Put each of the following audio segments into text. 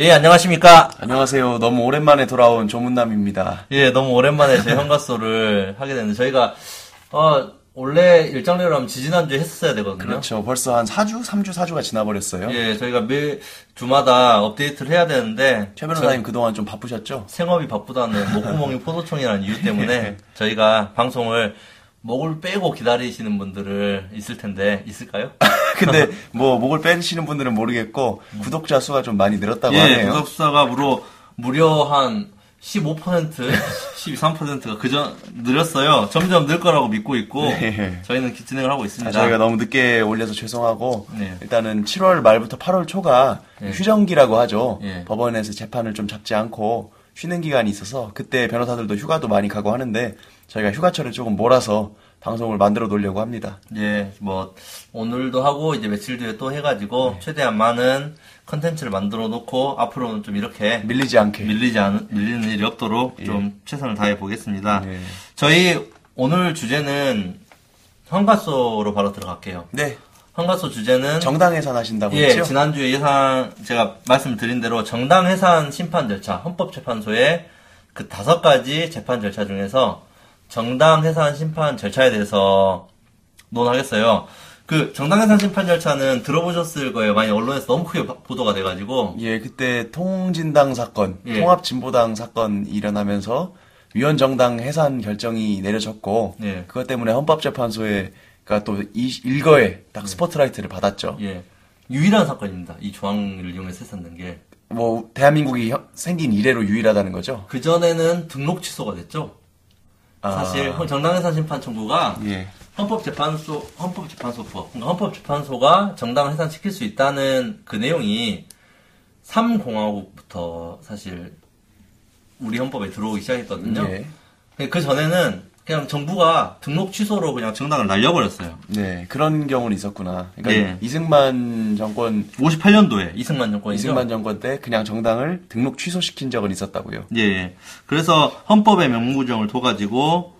예, 안녕하십니까. 안녕하세요. 너무 오랜만에 돌아온 조문남입니다. 예, 너무 오랜만에 제 현가소를 하게 됐는데, 저희가, 어, 원래 일정대로 하면 지지난주에 했었어야 되거든요. 그렇죠. 벌써 한 4주, 3주, 4주가 지나버렸어요. 예, 저희가 매 주마다 업데이트를 해야 되는데, 최 변호사님 그동안 좀 바쁘셨죠? 생업이 바쁘다는 목구멍이 포도청이라는 이유 때문에 저희가 방송을 목을 빼고 기다리시는 분들을 있을 텐데, 있을까요? 근데 뭐 목을 빼시는 분들은 모르겠고 구독자 수가 좀 많이 늘었다고 예, 하네요. 구독수가 무려, 무려 한 15%, 12~3%가 그전 늘었어요. 점점 늘 거라고 믿고 있고 네. 저희는 진행을 하고 있습니다. 아, 저희가 너무 늦게 올려서 죄송하고 네. 일단은 7월 말부터 8월 초가 네. 휴정기라고 하죠. 예. 법원에서 재판을 좀 잡지 않고 쉬는 기간이 있어서 그때 변호사들도 휴가도 많이 가고 하는데 저희가 휴가철에 조금 몰아서 방송을 만들어 놓으려고 합니다. 예, 뭐 오늘도 하고 이제 며칠 뒤에 또 해가지고 네. 최대한 많은 컨텐츠를 만들어 놓고 앞으로는 좀 이렇게 밀리지 않게. 밀리지 않 밀리는 일이 없도록 좀 최선을 다해 보겠습니다. 예. 저희 오늘 주제는 헌가소로 바로 들어갈게요. 네. 헌가소 주제는 정당 해산 하신다고 예, 했죠? 지난주에 예상, 제가 말씀드린 대로 정당 해산 심판 절차, 헌법재판소의 그 다섯 가지 재판 절차 중에서 정당 해산 심판 절차에 대해서 논하겠어요. 그 정당 해산 심판 절차는 들어보셨을 거예요. 많이 언론에서 너무 크게 바- 보도가 돼가지고. 예, 그때 통진당 사건, 예. 통합진보당 사건 일어나면서 위원정당 해산 결정이 내려졌고 예. 그것 때문에 헌법재판소에가 또 이- 일거에 딱 스포트라이트를 받았죠. 예. 유일한 사건입니다. 이 조항을 이용해서 해산된 게. 뭐 대한민국이 혀- 생긴 이래로 유일하다는 거죠. 그 전에는 등록 취소가 됐죠. 아. 사실 정당 해산 심판 청구가 예. 헌법재판소, 헌법재판소법, 그러니까 헌법재판소가 정당 해산시킬 수 있다는 그 내용이 3공화국부터 사실 우리 헌법에 들어오기 시작했거든요. 예. 그 전에는 그냥 정부가 등록 취소로 그냥 정당을 날려버렸어요. 네, 그런 경우는 있었구나. 그러니까 네. 이승만 정권 58년도에 이승만 정권이죠. 이승만 정권 때 그냥 정당을 등록 취소시킨 적은 있었다고요. 예, 예. 그래서 헌법의 명무정을 둬가지고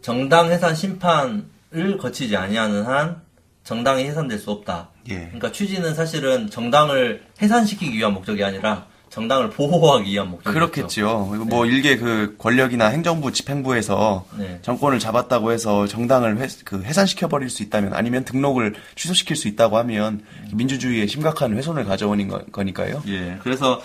정당 해산 심판을 거치지 아니하는 한 정당이 해산될 수 없다. 예. 그러니까 취지는 사실은 정당을 해산시키기 위한 목적이 아니라 정당을 보호하기 위한 목적이죠. 그렇겠지요. 그리고 뭐 일개 그 권력이나 행정부, 집행부에서 네. 정권을 잡았다고 해서 정당을 회, 그 해산시켜 버릴 수 있다면 아니면 등록을 취소시킬 수 있다고 하면 민주주의에 심각한 훼손을 가져오는 거, 거니까요. 예. 그래서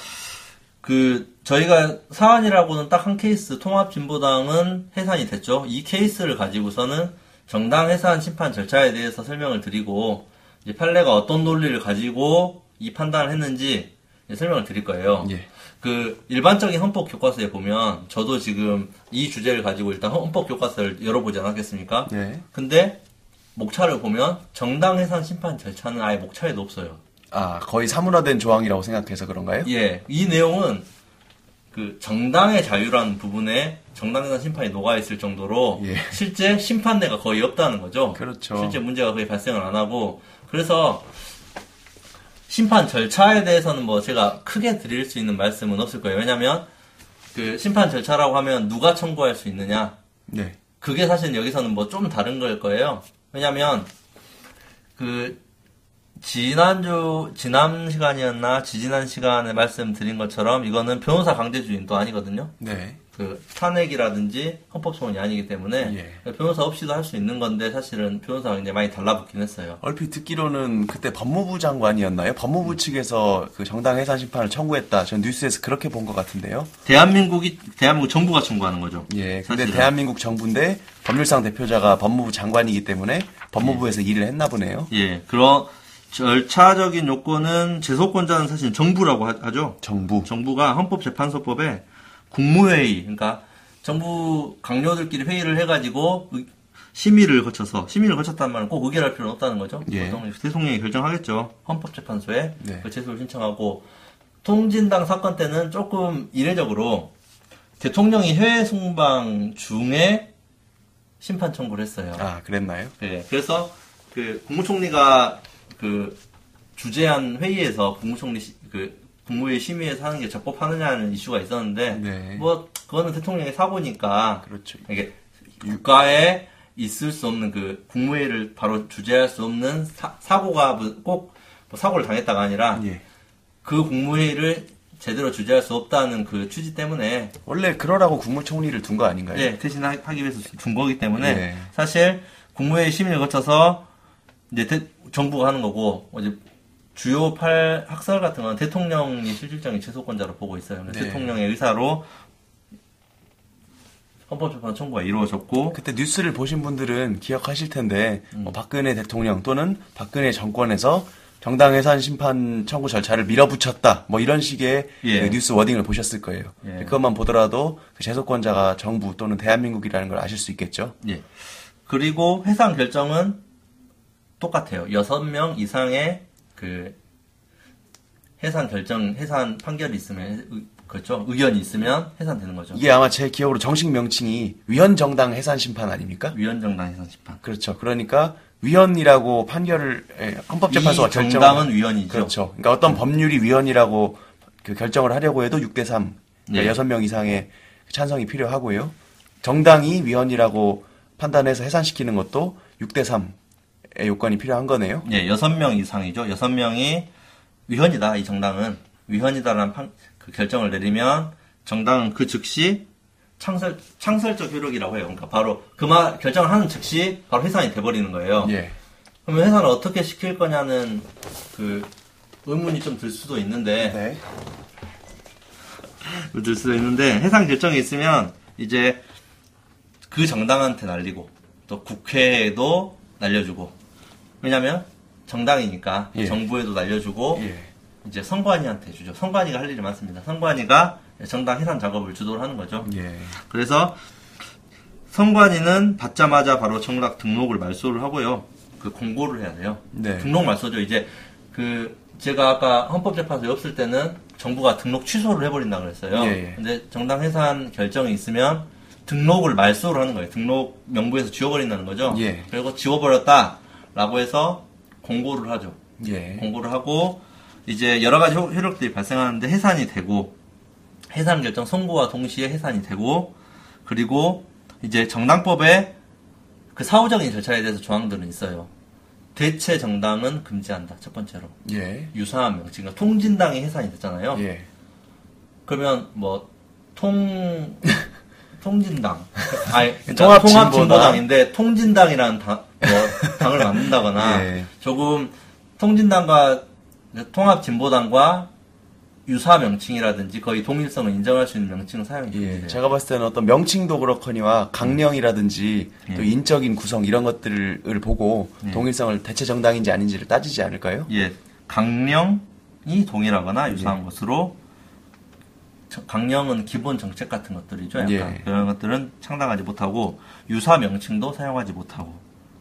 그 저희가 사안이라고는 딱 한 케이스 통합진보당은 해산이 됐죠. 이 케이스를 가지고서는 정당 해산 심판 절차에 대해서 설명을 드리고 이제 판례가 어떤 논리를 가지고 이 판단을 했는지 설명을 드릴 거예요. 예. 그 일반적인 헌법 교과서에 보면 저도 지금 이 주제를 가지고 일단 헌법 교과서를 열어보지 않았겠습니까? 네. 근데 목차를 보면 정당 해산 심판 절차는 아예 목차에도 없어요. 아, 거의 사문화된 조항이라고 생각해서 그런가요? 예, 이 내용은 그 정당의 자유라는 부분에 정당 해산 심판이 녹아 있을 정도로 예. 실제 심판례가 거의 없다는 거죠. 그렇죠. 실제 문제가 거의 발생을 안 하고 그래서 심판 절차에 대해서는 뭐 제가 크게 드릴 수 있는 말씀은 없을 거예요. 왜냐하면 그 심판 절차라고 하면 누가 청구할 수 있느냐 네. 그게 사실 여기서는 뭐 좀 다른 걸 거예요. 왜냐면, 그, 지난주, 지난 시간이었나, 지지난 시간에 말씀드린 것처럼 이거는 변호사 강제주의는 또 아니거든요. 네. 그, 탄핵이라든지 헌법소원이 아니기 때문에, 예. 변호사 없이도 할 수 있는 건데, 사실은 변호사가 굉장히 많이 달라붙긴 했어요. 얼핏 듣기로는 그때 법무부 장관이었나요? 법무부 측에서 그 정당 해산 심판을 청구했다. 전 뉴스에서 그렇게 본 것 같은데요. 대한민국이, 대한민국 정부가 청구하는 거죠. 예. 근데 사실은. 대한민국 정부인데 법률상 대표자가 법무부 장관이기 때문에 법무부에서 일을 했나 보네요. 예, 그런 절차적인 요건은 제소권자는 사실 정부라고 하- 하죠. 정부. 정부가 헌법재판소법에 국무회의, 그러니까 정부 강요들끼리 회의를 해가지고 의- 심의를 거쳐서 심의를 거쳤단 말은 꼭 의결할 필요는 없다는 거죠. 예. 보통 대통령이 결정하겠죠. 헌법재판소에 네. 그 제소를 신청하고 통진당 사건 때는 조금 이례적으로 대통령이 해외 순방 중에 심판 청구를 했어요. 아, 그랬나요? 네, 그래서 그 국무총리가 그 주재한 회의에서 국무총리 시- 그 국무회의 심의에서 하는 게 적법하느냐는 이슈가 있었는데 네. 뭐 그거는 대통령의 사고니까 그렇죠. 이게 국가에 있을 수 없는 그 국무회의를 바로 주재할 수 없는 사, 고가 꼭 뭐 사고를 당했다가 아니라 예. 그 국무회의를 제대로 주재할 수 없다는 그 취지 때문에 원래 그러라고 국무총리를 둔 거 아닌가요? 예, 대신 하- 하기 위해서 준 거기 때문에 네. 사실 국무회의 심의를 거쳐서 이제 대- 정부가 하는 거고 이제 주요 팔 학설 같은 건 대통령이 실질적인 최소권자로 보고 있어요. 네. 대통령의 의사로 헌법재판 청구가 이루어졌고 그때 뉴스를 보신 분들은 기억하실 텐데 음. 뭐 박근혜 대통령 또는 박근혜 정권에서 정당 해산 심판 청구 절차를 밀어붙였다 뭐 이런 식의 예. 그 뉴스 워딩을 보셨을 거예요. 예. 그것만 보더라도 그 재소권자가 정부 또는 대한민국이라는 걸 아실 수 있겠죠. 예. 그리고 해상 결정은 똑같아요. 여섯 명 이상의 그 해산 결정, 해산 판결이 있으면 의- 그렇죠. 의견이 있으면 해산되는 거죠. 이게 아마 제 기억으로 정식 명칭이 위헌정당 해산 심판 아닙니까? 위헌정당 해산 심판. 그렇죠. 그러니까 위헌이라고 판결을 예, 헌법재판소가 이 결정 정당은 위헌이죠. 그렇죠. 그러니까 어떤 법률이 위헌이라고 그 결정을 하려고 해도 6대 3. 예. 그러니까 6명 이상의 찬성이 필요하고요. 정당이 위헌이라고 판단해서 해산시키는 것도 6대 3의 요건이 필요한 거네요. 예, 여섯 명 이상이죠. 여섯 명이 위헌이다. 이 정당은 위헌이다라는 판- 그 결정을 내리면 정당은 그 즉시 창설 창설적 효력이라고 해요. 그러니까 바로 그말 결정을 하는 즉시 바로 해산이 돼버리는 거예요. 예. 그러면 해산을 어떻게 시킬 거냐는 그 의문이 좀 들 수도 있는데 네. 들 수도 있는데 해상 결정이 있으면 이제 그 정당한테 날리고 또 국회에도 날려주고 왜냐면 정당이니까 예. 정부에도 날려주고 예. 이제 선관위한테 주죠. 선관위가 할 일이 많습니다. 선관위가 정당 해산 작업을 주도를 하는 거죠. 예. 그래서 선관위는 받자마자 바로 청락 등록을 말소를 하고요. 그 공고를 해야 돼요. 네. 등록 말소죠. 이제 그 제가 아까 헌법재판소에 없을 때는 정부가 등록 취소를 해버린다 그랬어요. 예, 예. 근데 정당 해산 결정이 있으면 등록을 말소를 하는 거예요. 등록 명부에서 지워버린다는 거죠. 예. 그리고 지워버렸다 라고 해서 공고를 하죠. 예. 공고를 하고 이제 여러 가지 효- 효력들이 발생하는데 해산이 되고 해산 결정 선고와 동시에 해산이 되고 그리고 이제 정당법에 그 사후적인 절차에 대해서 조항들은 있어요. 대체 정당은 금지한다. 첫 번째로 예. 유사한 명칭. 그러니까 통진당이 해산이 됐잖아요. 예. 그러면 뭐 통 통진당 아니 그러니까 통합진보당. 통합진보당인데 통진당이라는 당, 뭐 당을 만든다거나 예. 조금 통진당과 통합진보당과 유사 명칭이라든지 거의 동일성을 인정할 수 있는 명칭을 사용이 예. 제가 봤을 때는 어떤 명칭도 그렇거니와 강령이라든지 또 예. 인적인 구성 이런 것들을 보고 예. 동일성을 대체 정당인지 아닌지를 따지지 않을까요? 예, 강령이 동일하거나 유사한 예. 것으로 저- 강령은 기본 정책 같은 것들이죠. 약간 예. 그런 것들은 창당하지 못하고 유사 명칭도 사용하지 못하고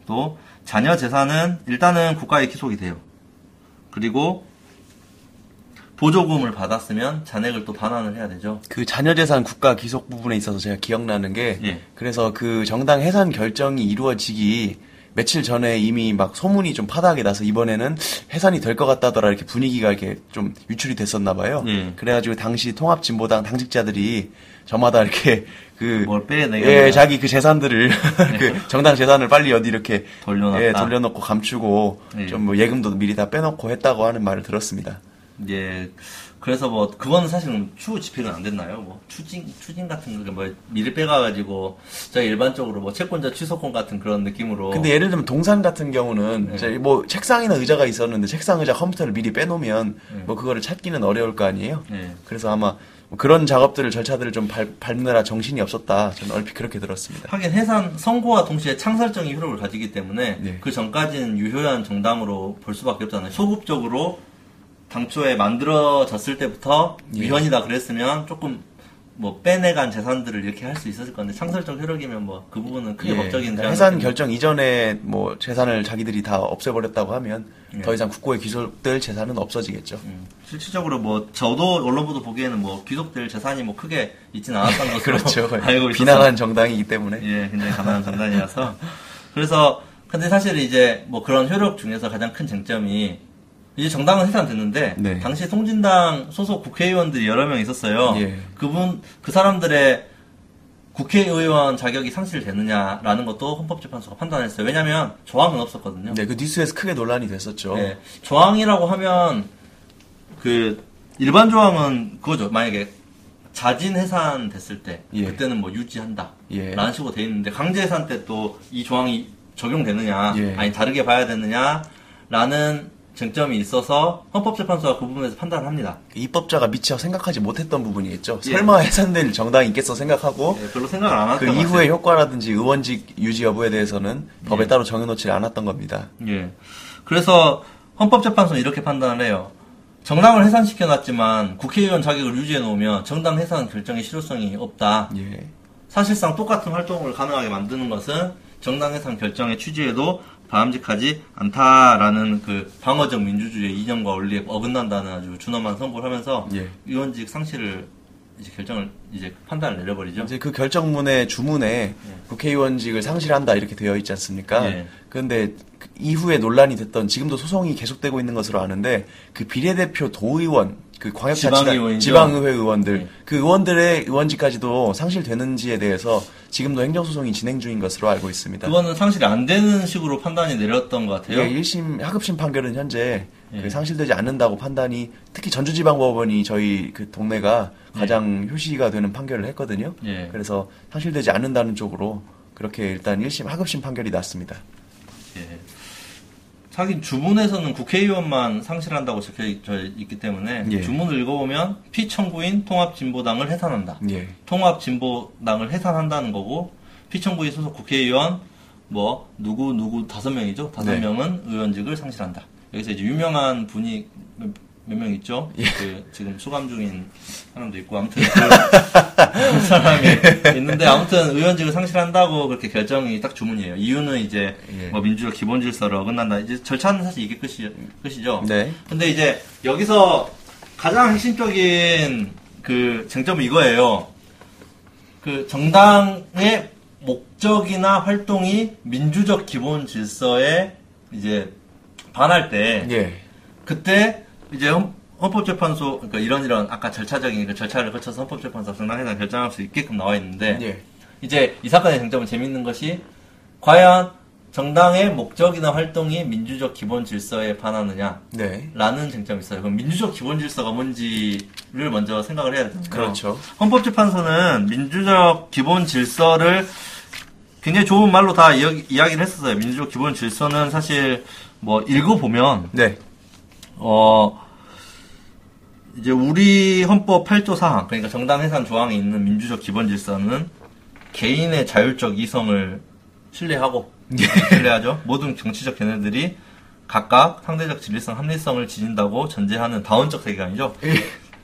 또 자녀 재산은 일단은 국가에 기속이 돼요. 그리고 보조금을 받았으면 잔액을 또 반환을 해야 되죠. 그 자녀 재산 국가 기속 부분에 있어서 제가 기억나는 게 예. 그래서 그 정당 해산 결정이 이루어지기 며칠 전에 이미 막 소문이 좀 파다하게 나서 이번에는 해산이 될 것 같다더라 이렇게 분위기가 이렇게 좀 유출이 됐었나 봐요. 예. 그래가지고 당시 통합진보당 당직자들이 저마다 이렇게 그뭘 빼내가 예, 자기 그 재산들을 그 정당 재산을 빨리 어디 이렇게 돌려놨다. 예, 돌려놓고 감추고 예. 좀뭐 예금도 미리 다 빼놓고 했다고 하는 말을 들었습니다. 예. 그래서 뭐 그거는 사실은 추후 집행은 안 됐나요? 뭐 추징 추징 같은 거뭐 미리 빼가가지고 저희 일반적으로 뭐 채권자 취소권 같은 그런 느낌으로 근데 예를 들면 동산 같은 경우는 네. 뭐 책상이나 의자가 있었는데 책상 의자 컴퓨터를 미리 빼놓으면 네. 뭐 그거를 찾기는 어려울 거 아니에요. 예. 그래서 아마 뭐 그런 작업들을 절차들을 좀 밟, 밟느라 정신이 없었다. 저는 얼핏 그렇게 들었습니다. 하긴 해산 선고와 동시에 창설적인 효력을 가지기 때문에 네. 그 전까지는 유효한 정당으로 볼 수밖에 없잖아요. 소급적으로 당초에 만들어졌을 때부터 예. 위헌이다 그랬으면 조금 뭐 빼내간 재산들을 이렇게 할 수 있었을 건데 창설적 효력이면 뭐 그 부분은 크게 예, 법적인 그러니까 해산 결정 이전에 뭐 재산을 자기들이 다 없애버렸다고 하면 예. 더 이상 국고에 기소될 재산은 없어지겠죠. 음, 실질적으로 뭐 저도 언론 보도 보기에는 뭐 귀속될 재산이 뭐 크게 있지는 않았던 것으로 그렇죠. 알고 있어서 비난한 정당이기 때문에. 예, 굉장히 가난한 장단이라서 그래서 근데 사실 이제 뭐 그런 효력 중에서 가장 큰 쟁점이 이제 정당은 해산됐는데 네. 당시 통진당 소속 국회의원들이 여러 명 있었어요. 예. 그분 그 사람들의 국회의원 자격이 상실되느냐라는 것도 헌법재판소가 판단했어요. 왜냐하면 조항은 없었거든요. 네, 그 뉴스에서 크게 논란이 됐었죠. 네, 조항이라고 하면 그 일반 조항은 그거죠. 만약에 자진 해산 됐을 때 예. 그때는 뭐 유지한다. 예. 라는 식으로 돼 있는데 강제 해산 때 또 이 조항이 적용되느냐 예. 아니 다르게 봐야 되느냐라는 쟁점이 있어서 헌법재판소가 그 부분에서 판단을 합니다. 입법자가 미처 생각하지 못했던 부분이겠죠. 예. 설마 해산될 정당이 있겠어 생각하고 예, 별로 생각을 안 그 이후의. 효과라든지 의원직 유지 여부에 대해서는 법에 예. 따로 정해놓지 않았던 겁니다. 예. 그래서 헌법재판소는 이렇게 판단을 해요. 정당을 해산시켜놨지만 국회의원 자격을 유지해놓으면 정당 해산 결정의 실효성이 없다. 예. 사실상 똑같은 활동을 가능하게 만드는 것은 정당 해산 결정의 취지에도 바람직하지 않다라는 그 방어적 민주주의의 이념과 원리에 어긋난다는 아주 준엄한 선고를 하면서 예. 의원직 상실을 이제 결정을 이제 판단을 내려버리죠. 이제 그 결정문의 주문에 국회의원직을 상실한다 이렇게 되어 있지 않습니까? 예. 그런데 그 이후에 논란이 됐던 지금도 소송이 계속되고 있는 것으로 아는데 그 비례대표 도의원 그 광역자치단. 지방의회 의원들 예. 그 의원들의 의원직까지도 상실되는지에 대해서 지금도 행정소송이 진행 중인 것으로 알고 있습니다. 그거는 상실이 안 되는 식으로 판단이 내렸던 것 같아요. 예, 1심 하급심 판결은 현재 예. 그 상실되지 않는다고 판단이 특히 전주지방법원이 저희 그 동네가 가장 효시가 되는 판결을 했거든요. 예. 그래서 상실되지 않는다는 쪽으로 그렇게 일단 1심 하급심 판결이 났습니다. 예. 하긴 주문에서는 국회의원만 상실한다고 적혀 있기 때문에 예. 주문을 읽어보면 피청구인 통합진보당을 해산한다. 예. 통합진보당을 해산한다는 거고 피청구인 소속 국회의원 뭐 누구 누구 다섯 명이죠. 다섯 네. 명은 의원직을 상실한다. 여기서 이제 유명한 분이 몇 명 있죠. 예. 그 지금 수감 중인 사람도 있고 아무튼 그 사람이 있는데 아무튼 의원직을 상실한다고 그렇게 결정이 딱 주문이에요. 이유는 이제 예. 뭐 민주적 기본 질서를 어긋난다. 이제 절차는 사실 이게 끝이, 끝이죠. 네. 근데 이제 여기서 가장 핵심적인 그 쟁점은 이거예요. 그 정당의 목적이나 활동이 민주적 기본 질서에 이제 반할 때 예. 그때 이제 헌, 헌법재판소 그러니까 이런 이런 아까 절차적인 그 절차를 거쳐서 헌법재판소 정당해산 결정할 수 있게끔 나와 있는데 예. 이제 이 사건의 쟁점은 재밌는 것이 과연 정당의 목적이나 활동이 민주적 기본 질서에 반하느냐 네. 라는 쟁점이 있어요. 그럼 민주적 기본 질서가 뭔지를 먼저 생각을 해야 되잖아요. 그렇죠. 헌법재판소는 민주적 기본 질서를 굉장히 좋은 말로 다 이야기, 이야기를 했었어요. 민주적 기본 질서는 사실 뭐 읽어보면 네. 어 이제 우리 헌법 8조 사항 그러니까 정당 해산 조항에 있는 민주적 기본 질서는 개인의 자율적 이성을 신뢰하고 신뢰하죠. 모든 정치적 견해들이 각각 상대적 진리성, 합리성을 지닌다고 전제하는 다원적 세계관이죠.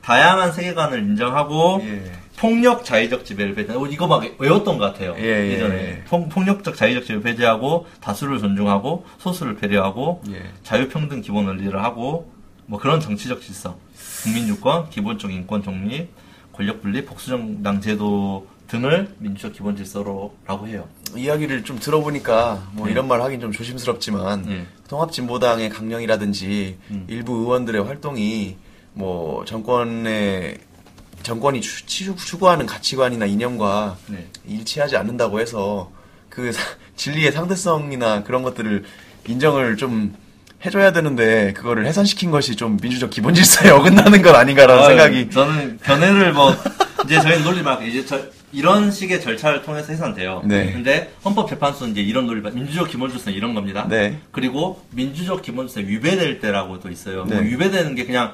다양한 세계관을 인정하고 예. 폭력 자의적 지배를 배제. 어, 이거 막 외웠던 것 같아요. 예, 예, 예전에 예. 폭, 폭력적 자의적 지배를 배제하고 다수를 존중하고 소수를 배려하고 예. 자유평등 기본 원리를 하고 뭐 그런 정치적 질서, 국민주권, 기본적 인권 독립, 권력 분립, 복수정당 제도 등을 민주적 기본 질서로라고 해요. 이야기를 좀 들어보니까 뭐 예. 이런 말 하긴 좀 조심스럽지만 예. 통합진보당의 강령이라든지 음. 일부 의원들의 활동이 뭐 정권의 정권이 추, 추- 추구하는 가치관이나 이념과 네. 일치하지 않는다고 해서 그 사- 진리의 상대성이나 그런 것들을 인정을 좀 해줘야 되는데 그거를 해산시킨 것이 좀 민주적 기본 질서에 어긋나는 건 아닌가라는 아유, 생각이 저는 견해를 뭐 이제 저희는 논리 막 이제 저, 이런 식의 절차를 통해서 해산돼요. 네. 근데 헌법재판소는 이제 이런 논리 민주적 기본 질서는 이런 겁니다. 네. 그리고 민주적 기본 질서 위배될 때라고도 있어요. 뭐 네. 위배되는 게 그냥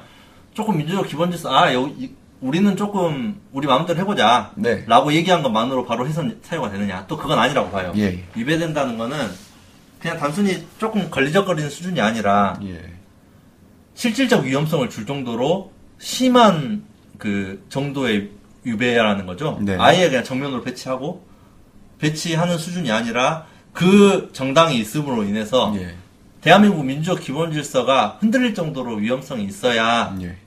조금 민주적 기본 질서 아 여기 이- 우리는 조금 우리 마음대로 해보자. 네. 라고 얘기한 것만으로 바로 해산 사유가 되느냐? 또 그건 아니라고 봐요. 예. 위배된다는 거는 그냥 단순히 조금 걸리적거리는 수준이 아니라 예. 실질적 위험성을 줄 정도로 심한 그 정도의 위배라는 거죠. 네. 아예 그냥 정면으로 배치하고 배치하는 수준이 아니라 그 정당이 있음으로 인해서 예. 대한민국 민주적 기본 질서가 흔들릴 정도로 위험성이 있어야 예.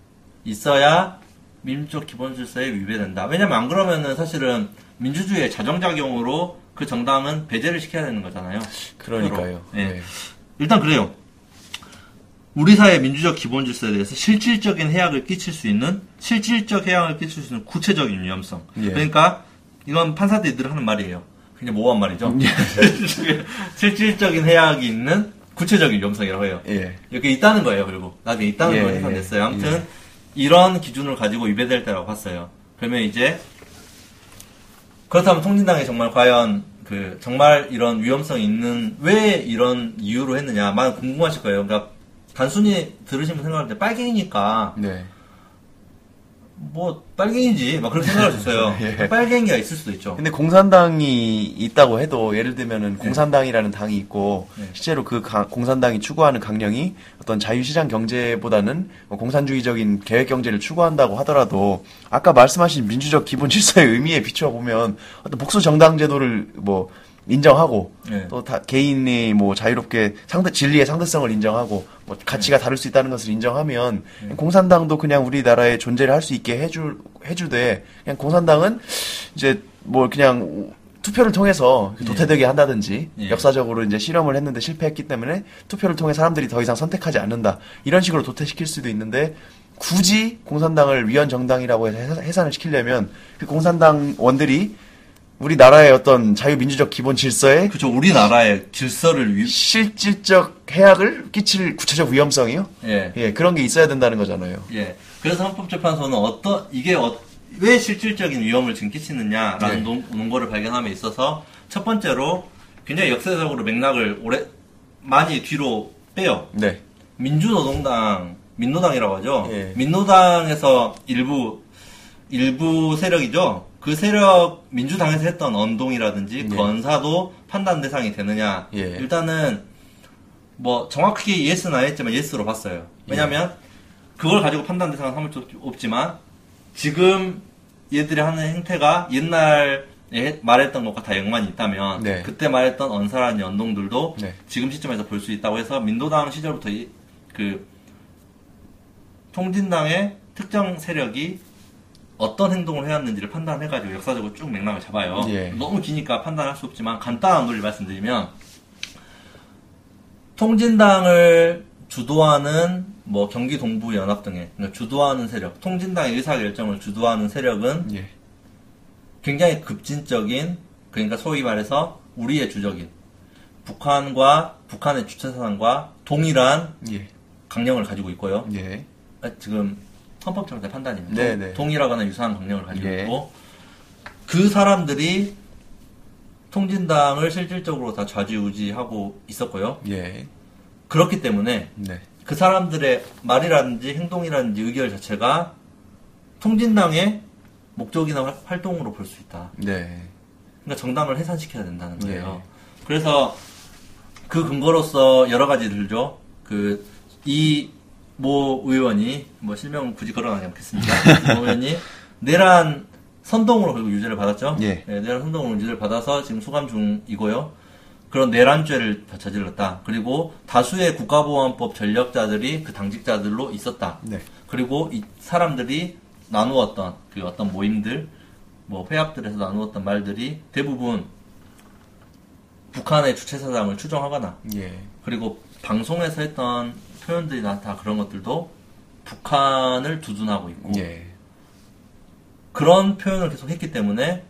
있어야 민주적 기본 질서에 위배된다. 왜냐면 안 그러면은 사실은 민주주의의 자정작용으로 그 정당은 배제를 시켜야 되는 거잖아요. 그러니까요. 예. 예. 일단 그래요. 우리 사회 민주적 기본 질서에 대해서 실질적인 해악을 끼칠 수 있는 실질적 해악을 끼칠 수 있는 구체적인 위험성. 예. 그러니까 이건 판사들이 하는 말이에요. 그냥 모호한 말이죠. 실질적인 해악이 있는 구체적인 위험성이라고 해요. 예. 이렇게 있다는 거예요. 그리고 나중에 있다는 예, 걸 예, 해석됐어요. 아무튼 이런 기준을 가지고 위배될 때라고 봤어요. 그러면 이제 그렇다면 통진당이 정말 과연 그 정말 이런 위험성이 있는 왜 이런 이유로 했느냐 많이 궁금하실 거예요. 그러니까 단순히 들으시면 생각할 때 빨갱이니까 네. 뭐 빨갱이지 막 그렇게 생각할 수 있어요. 예. 빨갱이가 있을 수도 있죠. 근데 공산당이 있다고 해도 예를 들면은 공산당이라는 당이 있고 네. 실제로 그 가- 공산당이 추구하는 강령이 어떤 자유시장 경제보다는 뭐 공산주의적인 계획 경제를 추구한다고 하더라도 아까 말씀하신 민주적 기본 질서의 의미에 비추어 보면 어떤 복수 정당 제도를 뭐 인정하고 네. 또다 개인이 뭐 자유롭게 상대 진리의 상대성을 인정하고 뭐 가치가 다를 수 있다는 것을 인정하면 공산당도 그냥 우리나라에 존재를 할 수 있게 해줄 해주되 그냥 공산당은 이제 뭐 그냥 투표를 통해서 도태되게 한다든지 예. 역사적으로 이제 실험을 했는데 실패했기 때문에 투표를 통해 사람들이 더 이상 선택하지 않는다 이런 식으로 도태시킬 수도 있는데 굳이 공산당을 위헌 정당이라고 해서 해산- 해산을 시키려면 그 공산당 원들이 우리나라의 어떤 자유민주적 기본 질서에 그렇죠. 우리나라의 질서를 위 실질적 해악을 끼칠 구체적 위험성이요? 예. 예, 그런 게 있어야 된다는 거잖아요. 예. 그래서 헌법재판소는 어떤 이게 어- 왜 실질적인 위험을 지금 끼치느냐라는 네. 논, 논거를 발견함에 있어서 첫 번째로 굉장히 역사적으로 맥락을 오래 많이 뒤로 빼요. 네. 민주노동당, 민노당이라고 하죠. 예. 민노당에서 일부 일부 세력이죠. 그 세력 민주당에서 했던 언동이라든지 그 예. 언사도 판단 대상이 되느냐. 예. 일단은 뭐 정확하게 yes는 아니었지만 yes로 봤어요. 왜냐하면 그걸 가지고 판단 대상을 삼을 수 없지만 지금 얘들이 하는 행태가 옛날 에 말했던 것과 다 연관이 있다면 네. 그때 말했던 언사라는 언동들도 네. 지금 시점에서 볼 수 있다고 해서 민노당 시절부터 이, 그 통진당의 특정 세력이 어떤 행동을 해왔는지를 판단해가지고 역사적으로 쭉 맥락을 잡아요. 예. 너무 기니까 판단할 수 없지만 간단한 논리 말씀드리면 통진당을 주도하는 뭐 경기 동부 연합 등의 그러니까 주도하는 세력, 통진당의 의사 결정을 주도하는 세력은 예. 굉장히 급진적인 그러니까 소위 말해서 우리의 주적인 북한과 북한의 주체사상과 동일한 예. 강령을 가지고 있고요. 예. 아, 지금 헌법정대 판단입니다. 네, 네. 동일하거나 유사한 강령을 가지고 예. 있고 그 사람들이 통진당을 실질적으로 다 좌지우지하고 있었고요. 예. 그렇기 때문에 네. 그 사람들의 말이라든지 행동이라든지 의결 자체가 통진당의 목적이나 활- 활동으로 볼 수 있다. 네. 그러니까 정당을 해산시켜야 된다는 거예요. 예. 그래서 그 근거로서 여러 가지 들죠. 그 이 모 의원이 뭐 실명 굳이 거론하지 않겠습니다. 모 의원이 내란 선동으로 결국 유죄를 받았죠. 예. 내란 선동으로 유죄를 받아서 지금 수감 중이고요. 그런 내란죄를 저질렀다. 그리고 다수의 국가보안법 전력자들이 그 당직자들로 있었다. 네. 그리고 이 사람들이 나누었던 그 어떤 모임들, 뭐 회합들에서 나누었던 말들이 대부분 북한의 주체사상을 추정하거나 예. 그리고 방송에서 했던 표현들이나 다 그런 것들도 북한을 두둔하고 있고 예. 그런 표현을 계속 했기 때문에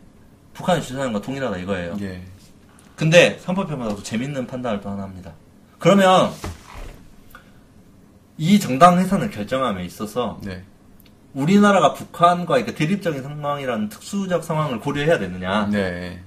북한의 주체사상과 동일하다 이거예요. 예. 근데 삼법편마다도 재밌는 판단을 또 하나 합니다. 그러면 이 정당 해산을 결정함에 있어서 네. 우리나라가 북한과 이렇게 대립적인 상황이라는 특수적 상황을 고려해야 되느냐? 네.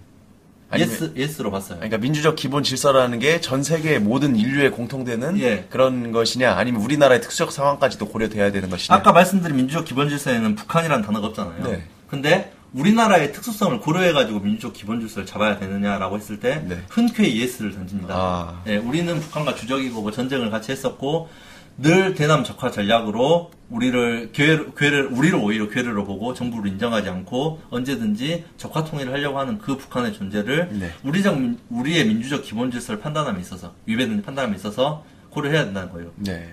아니면- yes yes로 봤어요. 그러니까 민주적 기본 질서라는 게 전 세계 모든 인류에 공통되는 예. 그런 것이냐 아니면 우리나라의 특수적 상황까지도 고려돼야 되는 것이냐 아까 말씀드린 민주적 기본 질서에는 북한이라는 단어가 없잖아요. 네. 근데 우리나라의 특수성을 고려해가지고 민주적 기본 질서를 잡아야 되느냐라고 했을 때 네. 흔쾌히 yes를 던집니다. 아. 예, 우리는 북한과 주적이고 뭐 전쟁을 같이 했었고 늘 대남 적화 전략으로 우리를 괴를, 괴를 우리를 오히려 괴뢰로 보고 정부를 인정하지 않고 언제든지 적화 통일을 하려고 하는 그 북한의 존재를 네. 우리적 민- 우리의 민주적 기본 질서를 판단함에 있어서 위배된 판단함에 있어서 고려해야 된다는 거예요. 네.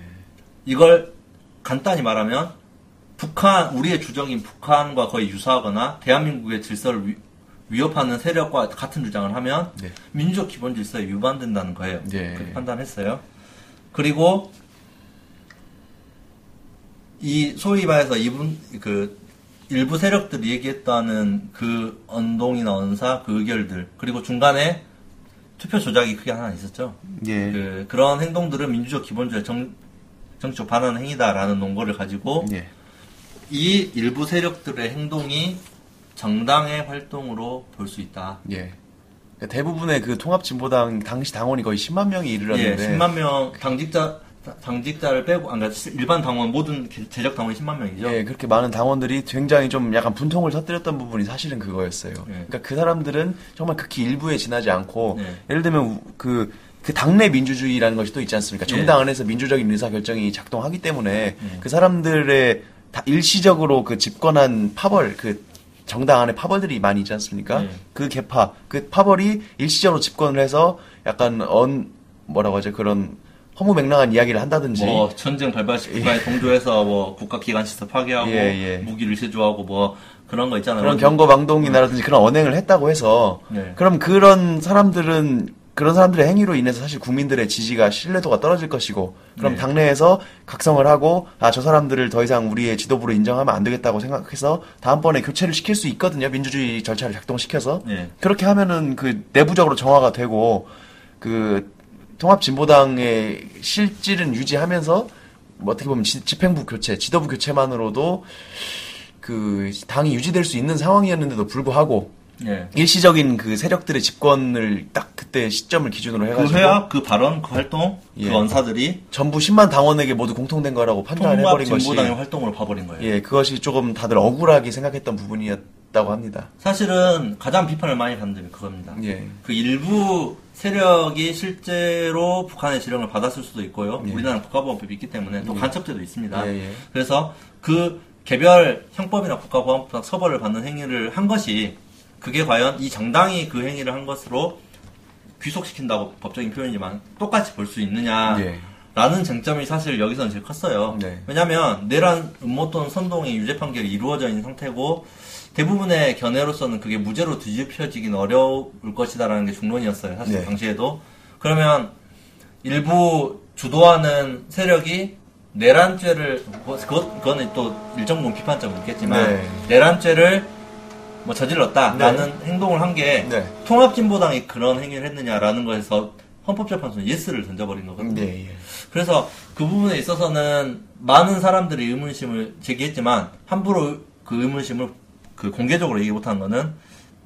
이걸 간단히 말하면 북한 우리의 주적인 북한과 거의 유사하거나 대한민국의 질서를 위, 위협하는 세력과 같은 주장을 하면 네. 민주적 기본 질서에 위반된다는 거예요. 네. 그렇게 판단했어요. 그리고 이 소위 말해서 이분 그 일부 세력들이 얘기했다는 그 언동이나 언사 그 의결들 그리고 중간에 투표 조작이 크게 하나 있었죠. 예. 그, 그런 행동들은 민주적 기본주의 정, 정치적 반환 행위다라는 논거를 가지고 예. 이 일부 세력들의 행동이 정당의 활동으로 볼 수 있다. 예. 그러니까 대부분의 그 통합진보당 당시 당원이 거의 10만 명이 예, 이르렀는데 10만 명 당직자 당직자를 빼고 아, 그러니까 일반 당원 모든 재적 당원이 10만 명이죠. 예, 그렇게 많은 당원들이 굉장히 좀 약간 분통을 터뜨렸던 부분이 사실은 그거였어요. 예. 그러니까 그 사람들은 정말 극히 일부에 지나지 않고 네. 예를 들면 우- 그, 그 당내 민주주의라는 것이 또 있지 않습니까? 예. 정당 안에서 민주적인 의사결정이 작동하기 때문에 그 사람들의 다 일시적으로 그 집권한 파벌, 그 정당 안에 파벌들이 많이 있지 않습니까? 네. 그 개파, 그 파벌이 일시적으로 집권을 해서 약간 언, 뭐라고 하죠? 그런 허무맹랑한 이야기를 한다든지. 뭐 전쟁 발발시키기에 동조해서 뭐 국가기관 시설 파괴하고 예, 예. 무기를 세조하고 뭐 그런 거 있잖아요. 그런 경거망동이라든지 그런 언행을 했다고 해서 네. 그럼 그런 사람들은 그런 사람들의 행위로 인해서 사실 국민들의 지지가 신뢰도가 떨어질 것이고 그럼 네. 당내에서 각성을 하고 아 저 사람들을 더 이상 우리의 지도부로 인정하면 안 되겠다고 생각해서 다음번에 교체를 시킬 수 있거든요 민주주의 절차를 작동시켜서 네. 그렇게 하면은 그 내부적으로 정화가 되고 그 통합진보당의 실질은 유지하면서 뭐 어떻게 보면 지- 집행부 교체, 지도부 교체만으로도 그 당이 유지될 수 있는 상황이었는데도 불구하고 예. 일시적인 그 세력들의 집권을 딱 그때 시점을 기준으로 그 해가지고 회합, 그 발언, 그 활동, 예. 그 언사들이 전부 10만 당원에게 모두 공통된 거라고 판단을 통합 해버린 것이 진보당의 활동으로 봐버린 거예요. 예 그것이 조금 다들 억울하게 생각했던 부분이었다고 합니다. 사실은 가장 비판을 많이 받는 점이 그겁니다. 예. 그 일부 세력이 실제로 북한의 지령을 받았을 수도 있고요. 예. 우리나라는 국가보안법이 있기 때문에 또 간첩죄도 있습니다. 예, 예. 그래서 그 개별 형법이나 국가보안법 처벌을 받는 행위를 한 것이 그게 과연 이 정당이 그 행위를 한 것으로 귀속시킨다고 법적인 표현이지만 똑같이 볼 수 있느냐. 예. 라는 쟁점이 사실 여기서는 제일 컸어요. 네. 왜냐하면 내란 음모 또는 선동의 유죄 판결이 이루어져 있는 상태고 대부분의 견해로서는 그게 무죄로 뒤집혀지긴 어려울 것이다라는 게 중론이었어요. 사실 네. 당시에도 그러면 일부 주도하는 세력이 내란죄를 뭐, 그것 그거는 또 일정 부분 비판점은 있겠지만 네. 내란죄를 뭐 저질렀다라는 행동을 한게 네. 통합진보당이 그런 행위를 했느냐라는 거에서 헌법재판소는 예스를 던져버린 거거든요. 네, 예. 그래서 그 부분에 있어서는 많은 사람들이 의문심을 제기했지만 함부로 그 의문심을 그 공개적으로 얘기 못한 거는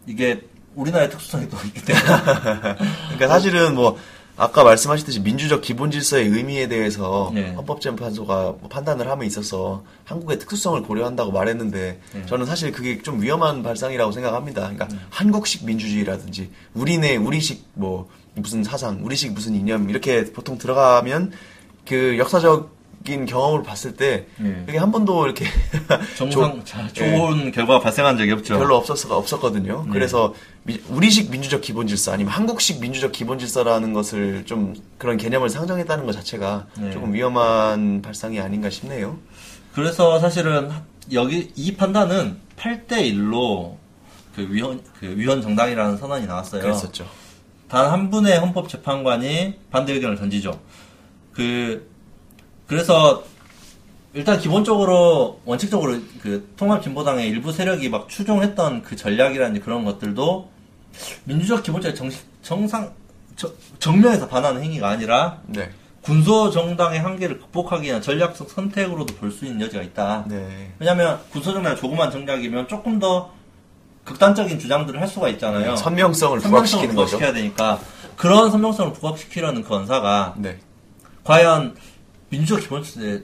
이게 우리나라의 특수성이 또 있기 때문에 그러니까 사실은 뭐 아까 말씀하셨듯이 민주적 기본 질서의 의미에 대해서 네. 헌법재판소가 뭐 판단을 함에 있어서 한국의 특수성을 고려한다고 말했는데 네. 저는 사실 그게 좀 위험한 발상이라고 생각합니다. 그러니까 음. 한국식 민주주의라든지 우리네 우리식 뭐 무슨 사상, 우리식 무슨 이념 이렇게 보통 들어가면 그 역사적 인 경험을 봤을 때 네. 그게 한 번도 이렇게 정상 자, 좋은 결과가 발생한 적이 없죠. 별로 없었, 없었거든요. 네. 그래서 미- 우리식 민주적 기본 질서 아니면 한국식 민주적 기본 질서라는 것을 좀 그런 개념을 상정했다는 것 자체가 네. 조금 위험한 발상이 아닌가 싶네요. 그래서 사실은 여기 이 판단은 8대 1로 그 위헌 그 위헌 정당이라는 선언이 나왔어요. 그랬었죠. 단 한 분의 헌법재판관이 반대 의견을 던지죠. 그, 그래서, 일단 기본적으로, 원칙적으로 그 통합진보당의 일부 세력이 막 추종했던 그 전략이라든지 그런 것들도 민주적 기본적 정식, 정상, 저- 정면에서 반하는 행위가 아니라 네. 군소 정당의 한계를 극복하기 위한 전략적 선택으로도 볼 수 있는 여지가 있다. 네. 왜냐면 군소 정당이 조그만 정략이면 조금 더 극단적인 주장들을 할 수가 있잖아요. 선명성을 선명성을 부각시키는 거죠. 부각시켜야 되니까 그런 선명성을 부각시키려는 그 언사가 네. 과연 민주적 기본질서에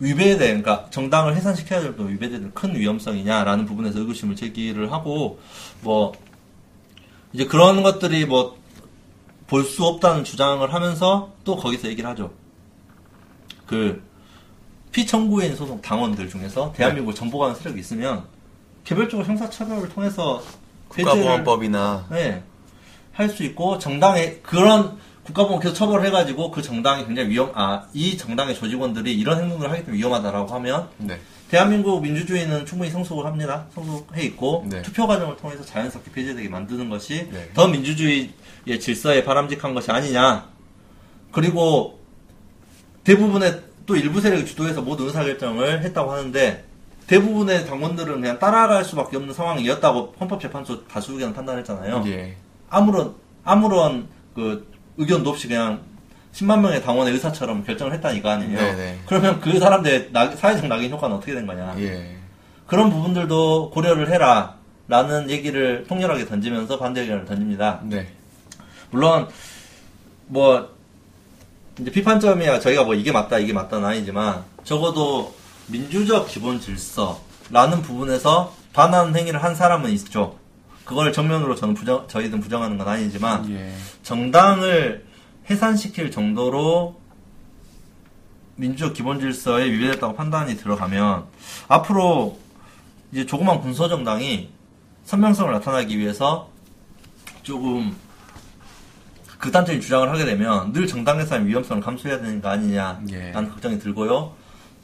위배된 그러니까 정당을 해산시켜야 될 또 위배되는 큰 위험성이냐라는 부분에서 의구심을 제기를 하고 뭐 이제 그런 것들이 뭐 볼 수 없다는 주장을 하면서 또 거기서 얘기를 하죠. 그 피청구인 소속 당원들 중에서 대한민국 정보관 세력이 있으면 개별적으로 형사처벌을 통해서 국가보안법이나 네. 할 수 있고 정당의 그런 국가보안 계속 처벌을 해가지고 그 정당이 굉장히 위험 아 이 정당의 조직원들이 이런 행동을 하기 때문에 위험하다라고 하면 네. 대한민국 민주주의는 충분히 성숙을 합니다. 성숙해 있고 네. 투표 과정을 통해서 자연스럽게 폐지되게 만드는 것이 네. 더 민주주의의 질서에 바람직한 것이 아니냐. 그리고 대부분의 또 일부 세력이 주도해서 모든 의사결정을 했다고 하는데 대부분의 당원들은 그냥 따라갈 수밖에 없는 상황이었다고 헌법재판소 다수 의견 판단했잖아요. 예. 아무런 아무런 그 의견도 없이 그냥 10만 명의 당원의 의사처럼 결정을 했다니까 아니에요. 네네. 그러면 그 사람들의 나- 사회적 낙인 효과는 어떻게 된 거냐? 예. 그런 부분들도 고려를 해라 라는 얘기를 통렬하게 던지면서 반대 의견을 던집니다. 네. 물론 뭐 이제 비판점이야 저희가 뭐 이게 맞다 이게 맞다는 아니지만 적어도 민주적 기본 질서라는 부분에서 반한 행위를 한 사람은 있죠. 그걸 정면으로 저는 부정 저희든 부정하는 건 아니지만 예. 정당을 해산시킬 정도로 민주적 기본 질서에 위배됐다고 판단이 들어가면 앞으로 이제 조그만 군소 정당이 선명성을 나타나기 위해서 조금 극단적인 주장을 하게 되면 늘 정당 해산의 위험성을 감수해야 되는 거 아니냐라는 예. 걱정이 들고요.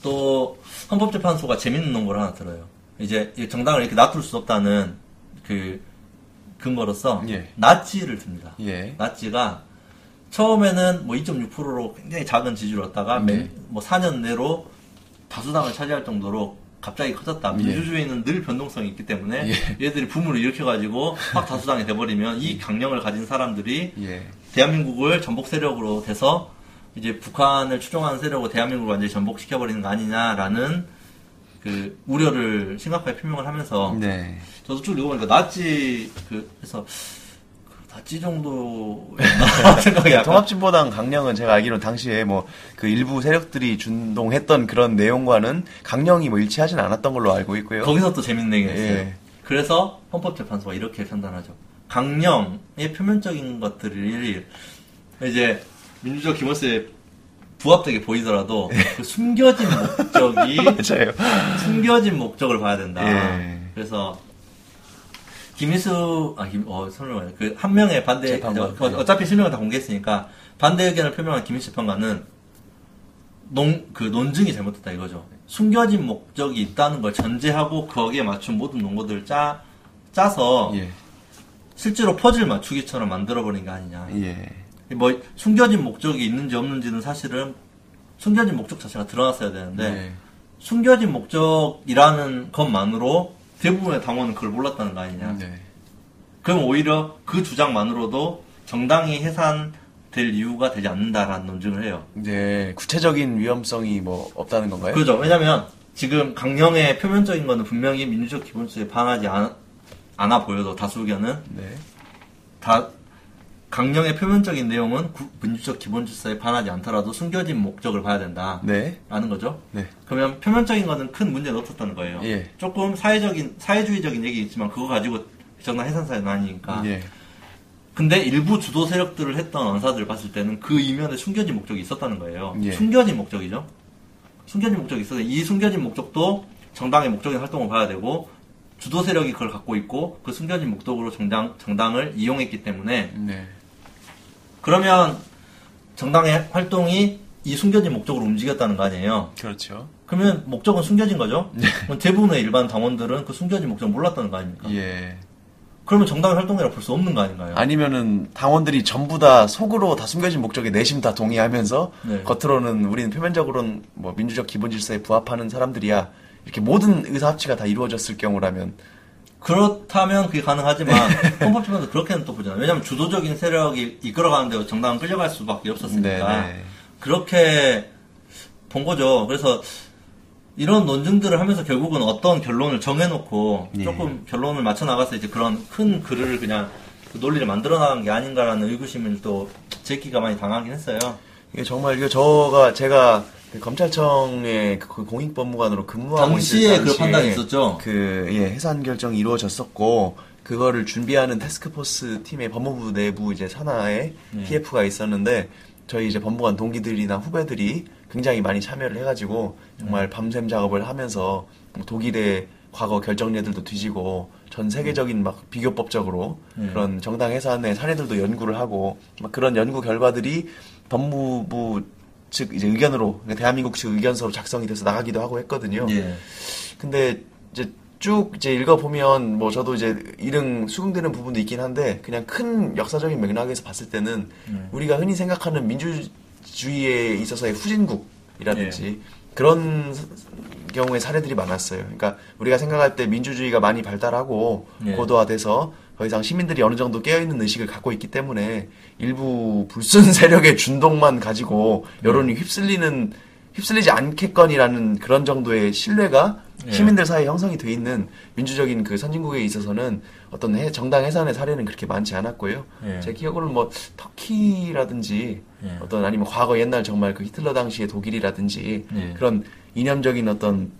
또 헌법재판소가 재밌는 논거를 하나 들어요. 이제 이 정당을 이렇게 놔둘 수 없다는 그 근거로서 예. 나치를 듭니다. 예. 나치가 처음에는 뭐 2.6%로 굉장히 작은 지지를 얻다가 네. 몇- 뭐 4년 내로 다수당을 차지할 정도로 갑자기 커졌다. 민주주의는 늘 변동성이 있기 때문에 예. 얘들이 붐을 일으켜가지고 확 다수당이 돼버리면 이 강령을 가진 사람들이 예. 대한민국을 전복 세력으로 돼서 이제 북한을 추종하는 세력으로 대한민국을 완전히 전복시켜버리는 거 아니냐라는 그 우려를 심각하게 표명을 하면서 네. 저도 쭉 읽어보니까 나치 그 그래서 그 나치 정도였나 생각이 약간 통합진보당 강령은 제가 알기로는 당시에 뭐 그 일부 세력들이 준동했던 그런 내용과는 강령이 뭐 일치하진 않았던 걸로 알고 있고요. 거기서 또 재밌는 얘기가 있어요. 예. 그래서 헌법재판소가 이렇게 판단하죠. 강령의 표면적인 것들이 이제 민주적 기본세에 부합되게 보이더라도 그 숨겨진 목적이. 숨겨진 목적을 봐야 된다. 예. 그래서 김희수 아 김, 어 설명 그한 명의 반대 재판관. 어, 어차피 실명을 다 공개했으니까 반대 의견을 표명한 김희수 재판관은 논그 논증이 잘못됐다 이거죠. 숨겨진 목적이 있다는 걸 전제하고 거기에 맞춘 모든 논거들을 짜 짜서 예. 실제로 퍼즐 맞추기처럼 만들어버린 게 아니냐. 예. 뭐 숨겨진 목적이 있는지 없는지는 사실은 숨겨진 목적 자체가 드러났어야 되는데 네. 숨겨진 목적이라는 것만으로 대부분의 당원은 그걸 몰랐다는 거 아니냐. 네. 그럼 오히려 그 주장만으로도 정당이 해산될 이유가 되지 않는다라는 논증을 해요. 네. 구체적인 위험성이 뭐 없다는 건가요? 그죠. 왜냐면 지금 강령의 표면적인 거는 분명히 민주적 기본소에 반하지 않, 않아 보여도 다수 의견은 네. 다 강령의 표면적인 내용은 구- 민주적 기본 질서에 반하지 않더라도 숨겨진 목적을 봐야 된다. 네. 라는 거죠. 네. 그러면 표면적인 거는 큰 문제는 없었다는 거예요. 예. 조금 사회적인 사회주의적인 얘기 있지만 그거 가지고 정당 해산 사유는 아니니까. 예. 근데 일부 주도 세력들을 했던 언사들을 봤을 때는 그 이면에 숨겨진 목적이 있었다는 거예요. 예. 숨겨진 목적이죠. 숨겨진 목적이 있어서 이 숨겨진 목적도 정당의 목적인 활동을 봐야 되고 주도 세력이 그걸 갖고 있고 그 숨겨진 목적으로 정당 정당을 이용했기 때문에 네. 그러면 정당의 활동이 이 숨겨진 목적으로 움직였다는 거 아니에요. 그렇죠. 그러면 목적은 숨겨진 거죠. 그럼 대부분의 일반 당원들은 그 숨겨진 목적 몰랐다는 거 아닙니까? 예. 그러면 정당의 활동이라 볼 수 없는 거 아닌가요? 아니면은 당원들이 전부 다 속으로 다 숨겨진 목적에 내심 다 동의하면서 네. 겉으로는 우리는 표면적으로는 뭐 민주적 기본 질서에 부합하는 사람들이야 이렇게 모든 의사 합치가 다 이루어졌을 경우라면 그렇다면 그게 가능하지만 헌법 재판도 그렇게는 또 보잖아요. 왜냐하면 주도적인 세력이 이끌어가는데 정당은 끌려갈 수밖에 없었으니까 네, 그렇게 본 거죠. 그래서 이런 논증들을 하면서 결국은 어떤 결론을 정해놓고 예. 조금 결론을 맞춰 나가서 이제 그런 큰 글을 그냥 그 논리를 만들어 나간 게 아닌가라는 의구심을 또 제기가 많이 당하긴 했어요. 이게 정말 이거 저가 제가 그 검찰청의 그 공익법무관으로 근무하고 당시에 그 판단이 있었죠. 그 예, 해산 결정이 이루어졌었고 그거를 준비하는 테스크포스 팀의 법무부 내부 이제 산하에 네. TF가 있었는데 저희 이제 법무관 동기들이나 후배들이 굉장히 많이 참여를 해가지고 정말 밤샘 작업을 하면서 뭐 독일의 과거 결정례들도 뒤지고 전 세계적인 막 비교법적으로 네. 그런 정당 해산의 사례들도 연구를 하고 막 그런 연구 결과들이 법무부 측 이제 의견으로 그러니까 대한민국 측 의견서로 작성이 돼서 나가기도 하고 했거든요. 예. 근데 이제 쭉 이제 읽어보면 뭐 저도 이제 이릉 수긍되는 부분도 있긴 한데 그냥 큰 역사적인 맥락에서 봤을 때는 음. 우리가 흔히 생각하는 민주주의에 있어서의 후진국이라든지 예. 그런 사- 경우의 사례들이 많았어요. 그러니까 우리가 생각할 때 민주주의가 많이 발달하고 예. 고도화돼서 더 이상 시민들이 어느 정도 깨어있는 의식을 갖고 있기 때문에 일부 불순 세력의 준동만 가지고 여론이 휩쓸리는 휩쓸리지 않겠거니라는 그런 정도의 신뢰가 예. 시민들 사이에 형성이 돼 있는 민주적인 그 선진국에 있어서는 어떤 해- 정당 해산의 사례는 그렇게 많지 않았고요. 예. 제 기억으로는 뭐 터키라든지 예. 어떤 아니면 과거 옛날 정말 그 히틀러 당시의 독일이라든지 예. 그런 이념적인 어떤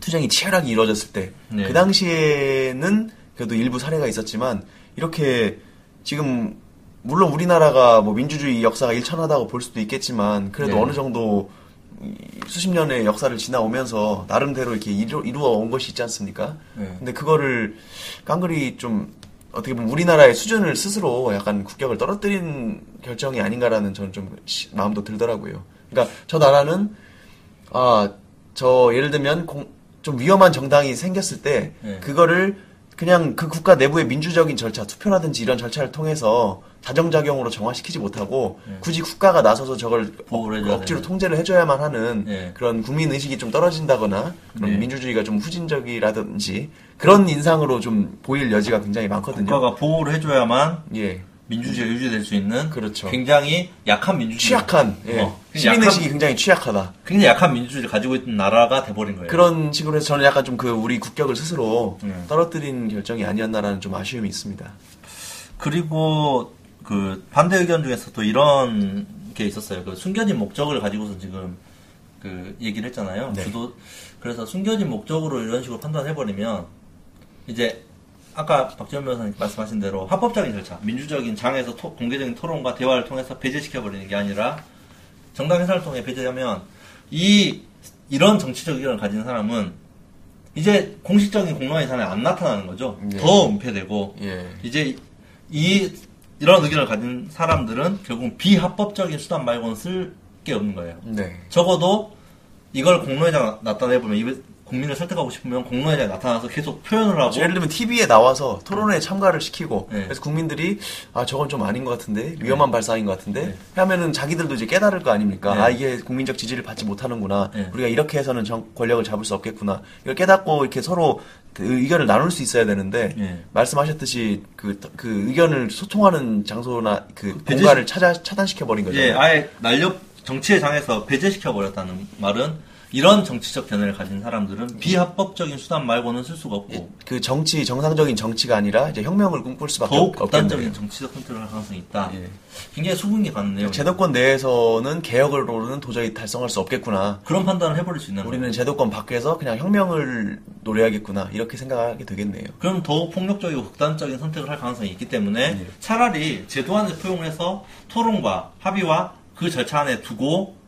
투쟁이 치열하게 이루어졌을 때그 예. 당시에는 그래도 일부 사례가 있었지만 이렇게 지금 물론 우리나라가 뭐 민주주의 역사가 일천하다고 볼 수도 있겠지만 그래도 네. 어느 정도 이 수십 년의 역사를 지나오면서 나름대로 이렇게 이루, 이루 어 온 것이 있지 않습니까? 네. 근데 그거를 깡그리 좀 어떻게 보면 우리나라의 수준을 스스로 약간 국격을 떨어뜨린 결정이 아닌가라는 저는 좀 시- 마음도 들더라고요. 그러니까 저 나라는 아 저 예를 들면 공- 좀 위험한 정당이 생겼을 때 네. 그거를 그냥 그 국가 내부의 민주적인 절차, 투표라든지 이런 절차를 통해서 자정작용으로 정화시키지 못하고 네. 굳이 국가가 나서서 저걸 보호를 해줘야 억지로. 통제를 해줘야만 하는 네. 그런 국민 의식이 좀 떨어진다거나 그런 네. 민주주의가 좀 후진적이라든지 그런 인상으로 좀 보일 여지가 굉장히 많거든요. 국가가 보호를 해줘야만 예, 민주주의가 유지될 수 있는 그렇죠. 굉장히 약한 민주주의. 취약한 예. 어, 시민 약한- 의식이 굉장히 취약하다. 굉장히 약한 민주주의를 가지고 있는 나라가 돼버린 거예요. 그런 식으로 해서 저는 약간 좀 그 우리 국격을 스스로 음. 떨어뜨린 결정이 아니었나라는 좀 아쉬움이 있습니다. 그리고 그 반대 의견 중에서 또 이런 게 있었어요. 그 숨겨진 목적을 가지고서 지금 그 얘기를 했잖아요. 네. 주도 그래서 숨겨진 목적으로 이런 식으로 판단해버리면 이제 아까 박지원 변호사님 말씀하신 대로 합법적인 절차, 민주적인 장에서 토- 공개적인 토론과 대화를 통해서 배제시켜버리는 게 아니라 정당 해산을 통해 배제하면 이 이런 정치적 의견을 가진 사람은 이제 공식적인 공론 예산에 안 나타나는 거죠. 예. 더 은폐되고 예. 이제 이 이런 의견을 가진 사람들은 결국 비합법적인 수단 말고는 쓸 게 없는 거예요. 네. 적어도 이걸 공론회장 나타내보면 이 국민을 설득하고 싶으면 공론회장에 나타나서 계속 표현을 하고 예를 들면 TV에 나와서 토론회에 참가를 시키고 네. 그래서 국민들이 아 저건 좀 아닌 것 같은데 위험한 발상인 것 같은데 네. 하면은 자기들도 이제 깨달을 거 아닙니까 네. 아 이게 국민적 지지를 받지 못하는구나 네. 우리가 이렇게 해서는 정- 권력을 잡을 수 없겠구나 이걸 깨닫고 이렇게 서로 그 의견을 나눌 수 있어야 되는데 네. 말씀하셨듯이 그, 그 의견을 소통하는 장소나 그 배제- 공간을 찾아 차단시켜 버린 거죠. 예, 아예 날려 정치의 장에서 배제시켜 버렸다는 말은 이런 정치적 견해를 가진 사람들은 비합법적인 수단 말고는 쓸 수가 없고 그 정치 정상적인 정치가 아니라 이제 혁명을 꿈꿀 수밖에 더욱 없- 극단적인 없겠네요. 정치적 선택을 할 가능성이 있다. 예. 굉장히 수긍이 가는 내용. 제도권 내에서는 개혁으로는 도저히 달성할 수 없겠구나. 그런 판단을 해버릴 수 있는 우리는 거예요. 제도권 밖에서 그냥 혁명을 노려야겠구나 이렇게 생각하게 되겠네요. 그럼 더욱 폭력적이고 극단적인 선택을 할 가능성이 있기 때문에 예. 차라리 제도 안에 포용해서 토론과 합의와 그 절차 안에 두고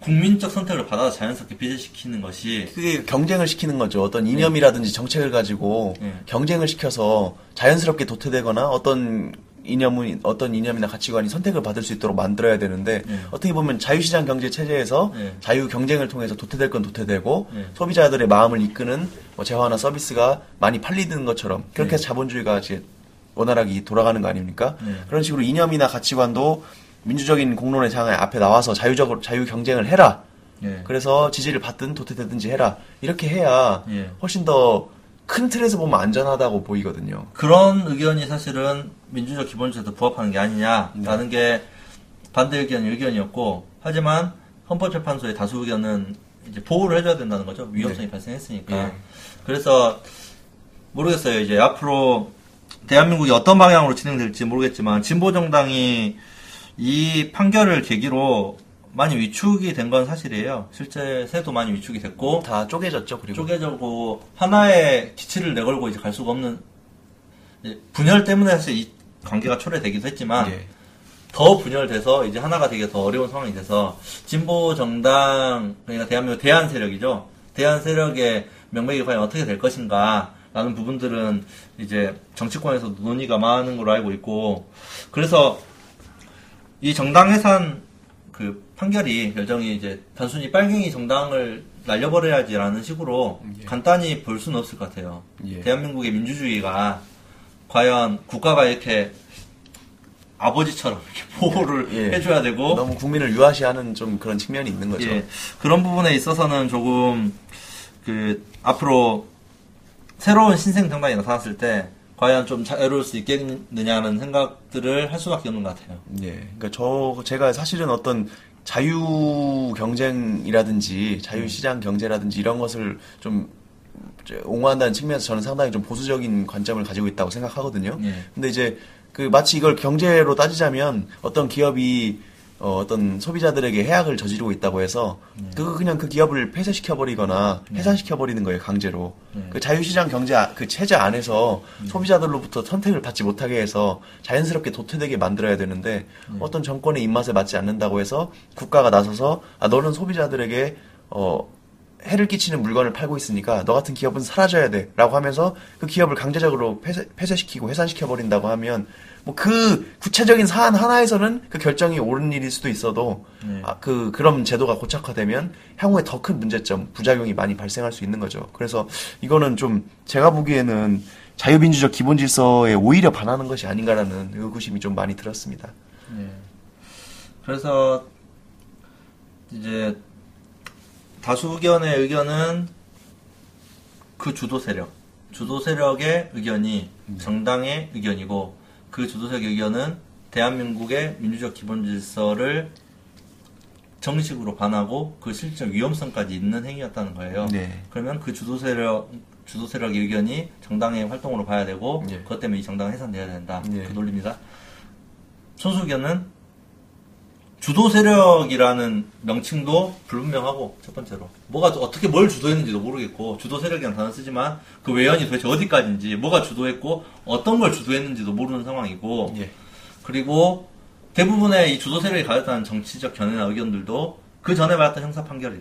국민적 선택을 받아서 자연스럽게 배제시키는 것이 그게 경쟁을 시키는 거죠. 어떤 이념이라든지 정책을 가지고 예. 경쟁을 시켜서 자연스럽게 도태되거나 어떤 이념은 어떤 이념이나 가치관이 선택을 받을 수 있도록 만들어야 되는데 예. 어떻게 보면 자유시장 경제 체제에서 예. 자유 경쟁을 통해서 도태될 건 도태되고 예. 소비자들의 마음을 이끄는 뭐 재화나 서비스가 많이 팔리는 것처럼 그렇게 예. 해서 자본주의가 이제 원활하게 돌아가는 거 아닙니까? 예. 그런 식으로 이념이나 가치관도 민주적인 공론의 장에 앞에 나와서 자유적으로 자유 경쟁을 해라. 예. 그래서 지지를 받든 도태되든지 해라. 이렇게 해야 예. 훨씬 더 큰 틀에서 보면 안전하다고 보이거든요. 그런 의견이 사실은 민주적 기본주의에도 부합하는 게 아니냐라는 네. 게 반대 의견이 의견이었고 하지만 헌법재판소의 다수 의견은 이제 보호를 해줘야 된다는 거죠 위험성이 발생했으니까 예. 그래서 모르겠어요 이제 앞으로 대한민국이 어떤 방향으로 진행될지 모르겠지만 진보 정당이 이 판결을 계기로 많이 위축이 된 건 사실이에요 실제 세도 많이 위축이 됐고 다 쪼개졌죠. 그리고 쪼개져고 하나의 기치를 내걸고 이제 갈 수가 없는 분열 때문에 사실 이 관계가 초래되기도 했지만 예. 더 분열돼서 이제 하나가 되기 더 어려운 상황이 돼서 진보 정당 그러니까 대한민국 대한 세력이죠 대한 세력의 명맥이 과연 어떻게 될 것인가 라는 부분들은 이제 정치권에서 논의가 많은 걸로 알고 있고 그래서 이 정당 해산 그 판결이 결정이 이제 단순히 빨갱이 정당을 날려버려야지라는 식으로 예. 간단히 볼 수는 없을 것 같아요. 예. 대한민국의 민주주의가 과연 국가가 이렇게 아버지처럼 이렇게 보호를 예. 해줘야 되고 너무 국민을 유아시하는 좀 그런 측면이 있는 거죠. 예, 그런 부분에 있어서는 조금 그 앞으로 새로운 신생 정당이 나타났을 때 과연 좀 자유로울 수 있겠느냐는 생각들을 할 수밖에 없는 것 같아요. 예. 그러니까 저 제가 사실은 어떤 자유 경쟁이라든지 자유 시장 경제라든지 이런 것을 좀 옹호한다는 측면에서 저는 상당히 좀 보수적인 관점을 가지고 있다고 생각하거든요. 예. 근데 이제 그 마치 이걸 경제로 따지자면 어떤 기업이 어, 어떤 소비자들에게 해악을 저지르고 있다고 해서 그거 그냥 그 기업을 폐쇄시켜 버리거나 해산시켜 버리는 거예요 강제로. 그 자유시장 경제 아- 그 체제 안에서 소비자들로부터 선택을 받지 못하게 해서 자연스럽게 도태되게 만들어야 되는데 어떤 정권의 입맛에 맞지 않는다고 해서 국가가 나서서 아 너는 소비자들에게 어 해를 끼치는 물건을 팔고 있으니까 너 같은 기업은 사라져야 돼 라고 하면서 그 기업을 강제적으로 폐쇄, 폐쇄시키고 해산시켜 버린다고 하면 뭐 그 구체적인 사안 하나에서는 그 결정이 옳은 일일 수도 있어도 네. 아, 그 그런 제도가 고착화되면 향후에 더 큰 문제점 부작용이 많이 발생할 수 있는 거죠. 그래서 이거는 좀 제가 보기에는 자유민주적 기본 질서에 오히려 반하는 것이 아닌가라는 의구심이 좀 많이 들었습니다. 예. 그래서 이제 다수 의견의 의견은 그 주도 세력, 주도 세력의 의견이 정당의 의견이고 그 주도 세력의 의견은 대한민국의 민주적 기본 질서를 정식으로 반하고 그 실적 위험성까지 있는 행위였다는 거예요. 네. 그러면 그 주도 세력 주도 세력의 의견이 정당의 활동으로 봐야 되고 예. 그것 때문에 이 정당은 해산돼야 된다. 예. 그 논리입니다. 소수 의견은 주도 세력이라는 명칭도 불분명하고 첫 번째로 뭐가 어떻게 뭘 주도했는지도 모르겠고 주도 세력이라는 단어 쓰지만 그 외연이 도대체 어디까지인지 뭐가 주도했고 어떤 걸 주도했는지도 모르는 상황이고 예. 그리고 대부분의 이 주도 세력이 가졌다는 정치적 견해나 의견들도 그 전에 받았던 형사 판결이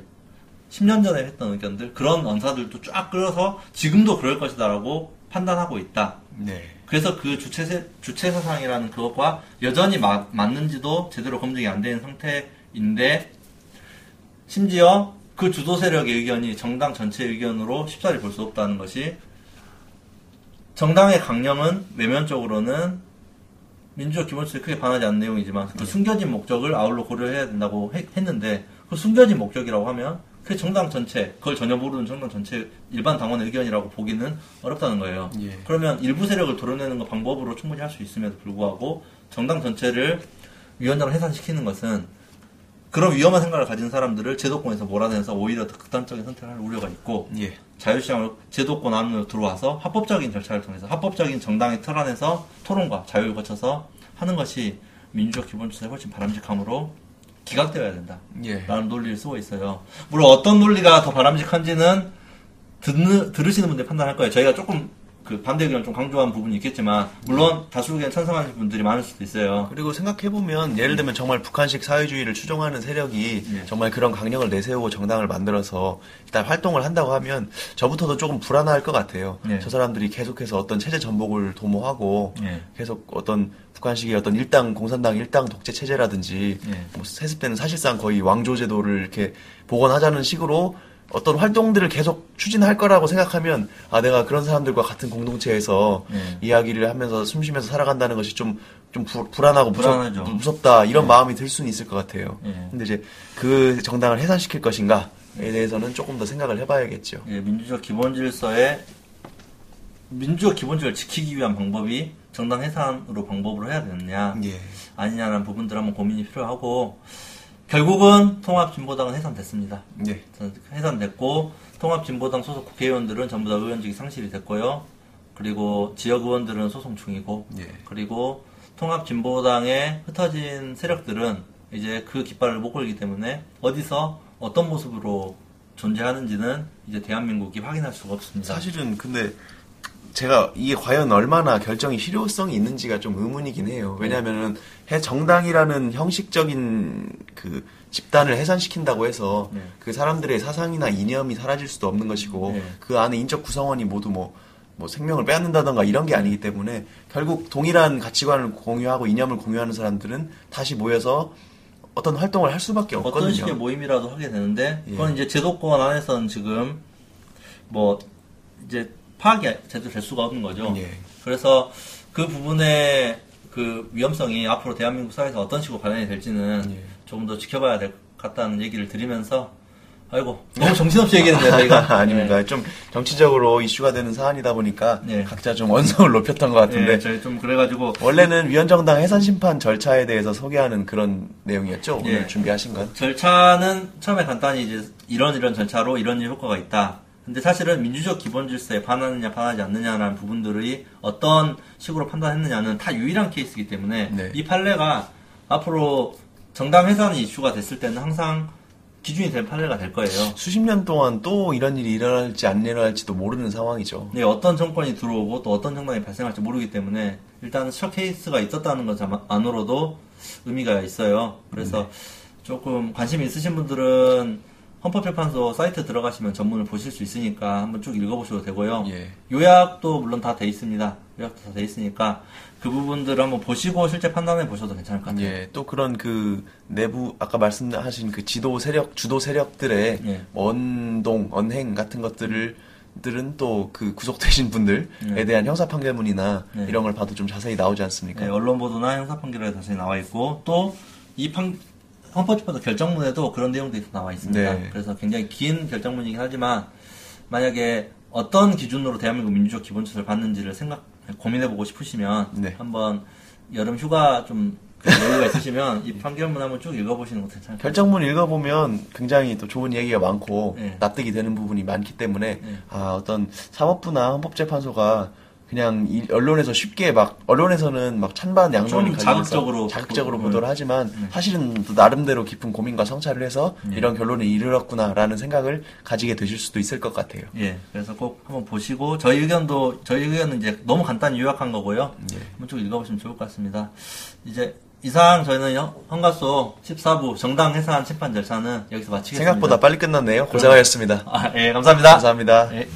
10년 전에 했던 의견들 그런 언사들도 쫙 끌어서 지금도 그럴 것이다라고 판단하고 있다. 네. 그래서 그 주체 세- 주체 사상이라는 그것과 여전히 마- 맞는지도 제대로 검증이 안 되는 상태인데 심지어 그 주도 세력의 의견이 정당 전체 의견으로 쉽사리 볼 수 없다는 것이 정당의 강령은 외면적으로는 민주적 기본질서에 크게 반하지 않는 내용이지만 그 숨겨진 목적을 아울러 고려해야 된다고 해- 했는데 그 숨겨진 목적이라고 하면 그 정당 전체 그걸 전혀 모르는 정당 전체 일반 당원의 의견이라고 보기는 어렵다는 거예요. 예. 그러면 일부 세력을 도려내는 거 방법으로 충분히 할 수 있음에도 불구하고 정당 전체를 위원장을 해산시키는 것은 그런 위험한 생각을 가진 사람들을 제도권에서 몰아내서 오히려 더 극단적인 선택을 할 우려가 있고 예. 자유시장을 제도권 안으로 들어와서 합법적인 절차를 통해서 합법적인 정당의 틀 안에서 토론과 자유를 거쳐서 하는 것이 민주적 기본질서에 훨씬 바람직함으로 기각되어야 된다. 예. 라는 논리를 쓰고 있어요. 물론 어떤 논리가 더 바람직한지는 듣는, 들으시는 분들이 판단할 거예요. 저희가 조금 그 반대 의견을 좀 강조한 부분이 있겠지만 물론 다수 의견 찬성하는 분들이 많을 수도 있어요. 그리고 생각해 보면 예를 들면 정말 북한식 사회주의를 추종하는 세력이 예. 정말 그런 강령을 내세우고 정당을 만들어서 일단 활동을 한다고 하면 저부터도 조금 불안할 것 같아요. 예. 저 사람들이 계속해서 어떤 체제 전복을 도모하고 예. 계속 어떤 북한식의 어떤 일당 공산당 일당 독재 체제라든지 예. 뭐 세습되는 사실상 거의 왕조 제도를 이렇게 복원하자는 식으로 어떤 활동들을 계속 추진할 거라고 생각하면 아 내가 그런 사람들과 같은 공동체에서 예. 이야기를 하면서 숨 쉬면서 살아간다는 것이 좀 좀 불안하고 무섭. 무섭다 이런 마음이 들 수는 있을 것 같아요. 예. 근데 이제 그 정당을 해산시킬 것인가에 대해서는 조금 더 생각을 해봐야겠죠. 예, 민주적 기본 질서에 민주적 기본 질서를 지키기 위한 방법이 정당 해산으로 방법으로 해야 되느냐 예. 아니냐는 부분들 한번 고민이 필요하고 결국은 통합진보당은 해산됐습니다. 예. 해산됐고 통합진보당 소속 국회의원들은 전부 다 의원직이 상실이 됐고요. 그리고 지역 의원들은 소송 중이고 예. 그리고 통합진보당에 흩어진 세력들은 이제 그 깃발을 못 걸기 때문에 어디서 어떤 모습으로 존재하는지는 이제 대한민국이 확인할 수가 없습니다. 사실은 근데 제가 이게 과연 얼마나 결정이 실효성이 있는지가 좀 의문이긴 해요. 왜냐하면은 해 정당이라는 형식적인 그 집단을 해산시킨다고 해서 네. 그 사람들의 사상이나 이념이 사라질 수도 없는 것이고 네. 그 안에 인적 구성원이 모두 뭐, 뭐 생명을 빼앗는다던가 이런 게 아니기 때문에 결국 동일한 가치관을 공유하고 이념을 공유하는 사람들은 다시 모여서 어떤 활동을 할 수밖에 어떤 없거든요. 식의 모임이라도 하게 되는데 예. 그건 이제 제도권 안에서는 지금 뭐 이제 파악이 제대로 될 수가 없는 거죠. 예. 그래서 그 부분의 그 위험성이 앞으로 대한민국 사회에서 어떤 식으로 발현이 될지는 예. 조금 더 지켜봐야 될 것 같다는 얘기를 드리면서 아이고 너무 정신없이 얘기했네요 저희가 아닙니다. 좀 정치적으로 이슈가 되는 사안이다 보니까 네. 각자 좀 원성을 높였던 것 네, 같은데 네, 저희 좀 그래가지고 원래는 위원정당 해산 심판 절차에 대해서 소개하는 그런 내용이었죠. 오늘 예. 준비하신 건. 절차는 처음에 간단히 이제 이런 이런 절차로 이런 일 효과가 있다. 근데 사실은 민주적 기본 질서에 반하느냐 반하지 않느냐라는 부분들이 어떤 식으로 판단했느냐는 다 유일한 케이스이기 때문에 네. 이 판례가 앞으로 정당 해산이 이슈가 됐을 때는 항상 기준이 될 판례가 될 거예요. 수십 년 동안 또 이런 일이 일어날지 안 일어날지도 모르는 상황이죠. 네, 어떤 정권이 들어오고 또 어떤 정당이 발생할지 모르기 때문에 일단은 첫 케이스가 있었다는 것만으로도 의미가 있어요. 그래서 네. 조금 관심 있으신 분들은 헌법재판소 사이트 들어가시면 전문을 보실 수 있으니까 한번 쭉 읽어보셔도 되고요. 예. 요약도 물론 다 돼 있습니다. 요약도 다 돼 있으니까 그 부분들을 한번 보시고 실제 판단해 보셔도 괜찮을 것 같아요. 예, 또 그런 그 내부 아까 말씀하신 그 지도 세력, 주도 세력들의 예. 언동, 언행 같은 것들을 들은 또 그 구속되신 분들에 예. 대한 형사 판결문이나 예. 이런 걸 봐도 좀 자세히 나오지 않습니까? 네, 언론 보도나 형사 판결에 자세히 나와 있고 또 이 판 헌법재판소 결정문에도 그런 내용들이 다 나와 있습니다. 네. 그래서 굉장히 긴 결정문이긴 하지만 만약에 어떤 기준으로 대한민국 민주적 기본질서를 받는지를 생각 고민해보고 싶으시면 네. 한번 여름 휴가 좀 여유가 있으시면 이 판결문 한번 쭉 읽어보시는 것도 괜찮을 것 결정문 읽어보면 굉장히 또 좋은 얘기가 많고 예. 납득이 되는 부분이 많기 때문에 예. 아 어떤 사법부나 헌법재판소가 그냥 이 언론에서 쉽게 막 언론에서는 막 찬반 양론이 갈리면서 자극적으로 자극적으로 보- 보도를 하지만 네. 사실은 또 나름대로 깊은 고민과 성찰을 해서 네. 이런 결론에 이르렀구나라는 생각을 가지게 되실 수도 있을 것 같아요. 예, 그래서 꼭 한번 보시고 저희 의견도 저희 의견은 이제 너무 간단히 요약한 거고요. 예. 한번 쭉 읽어보시면 좋을 것 같습니다. 이제 이상 저희는 형- 헌가소 14부 정당 해산 심판 절차는 여기서 마치겠습니다. 생각보다 빨리 끝났네요. 고생하셨습니다. 아, 예, 감사합니다. 감사합니다. 예.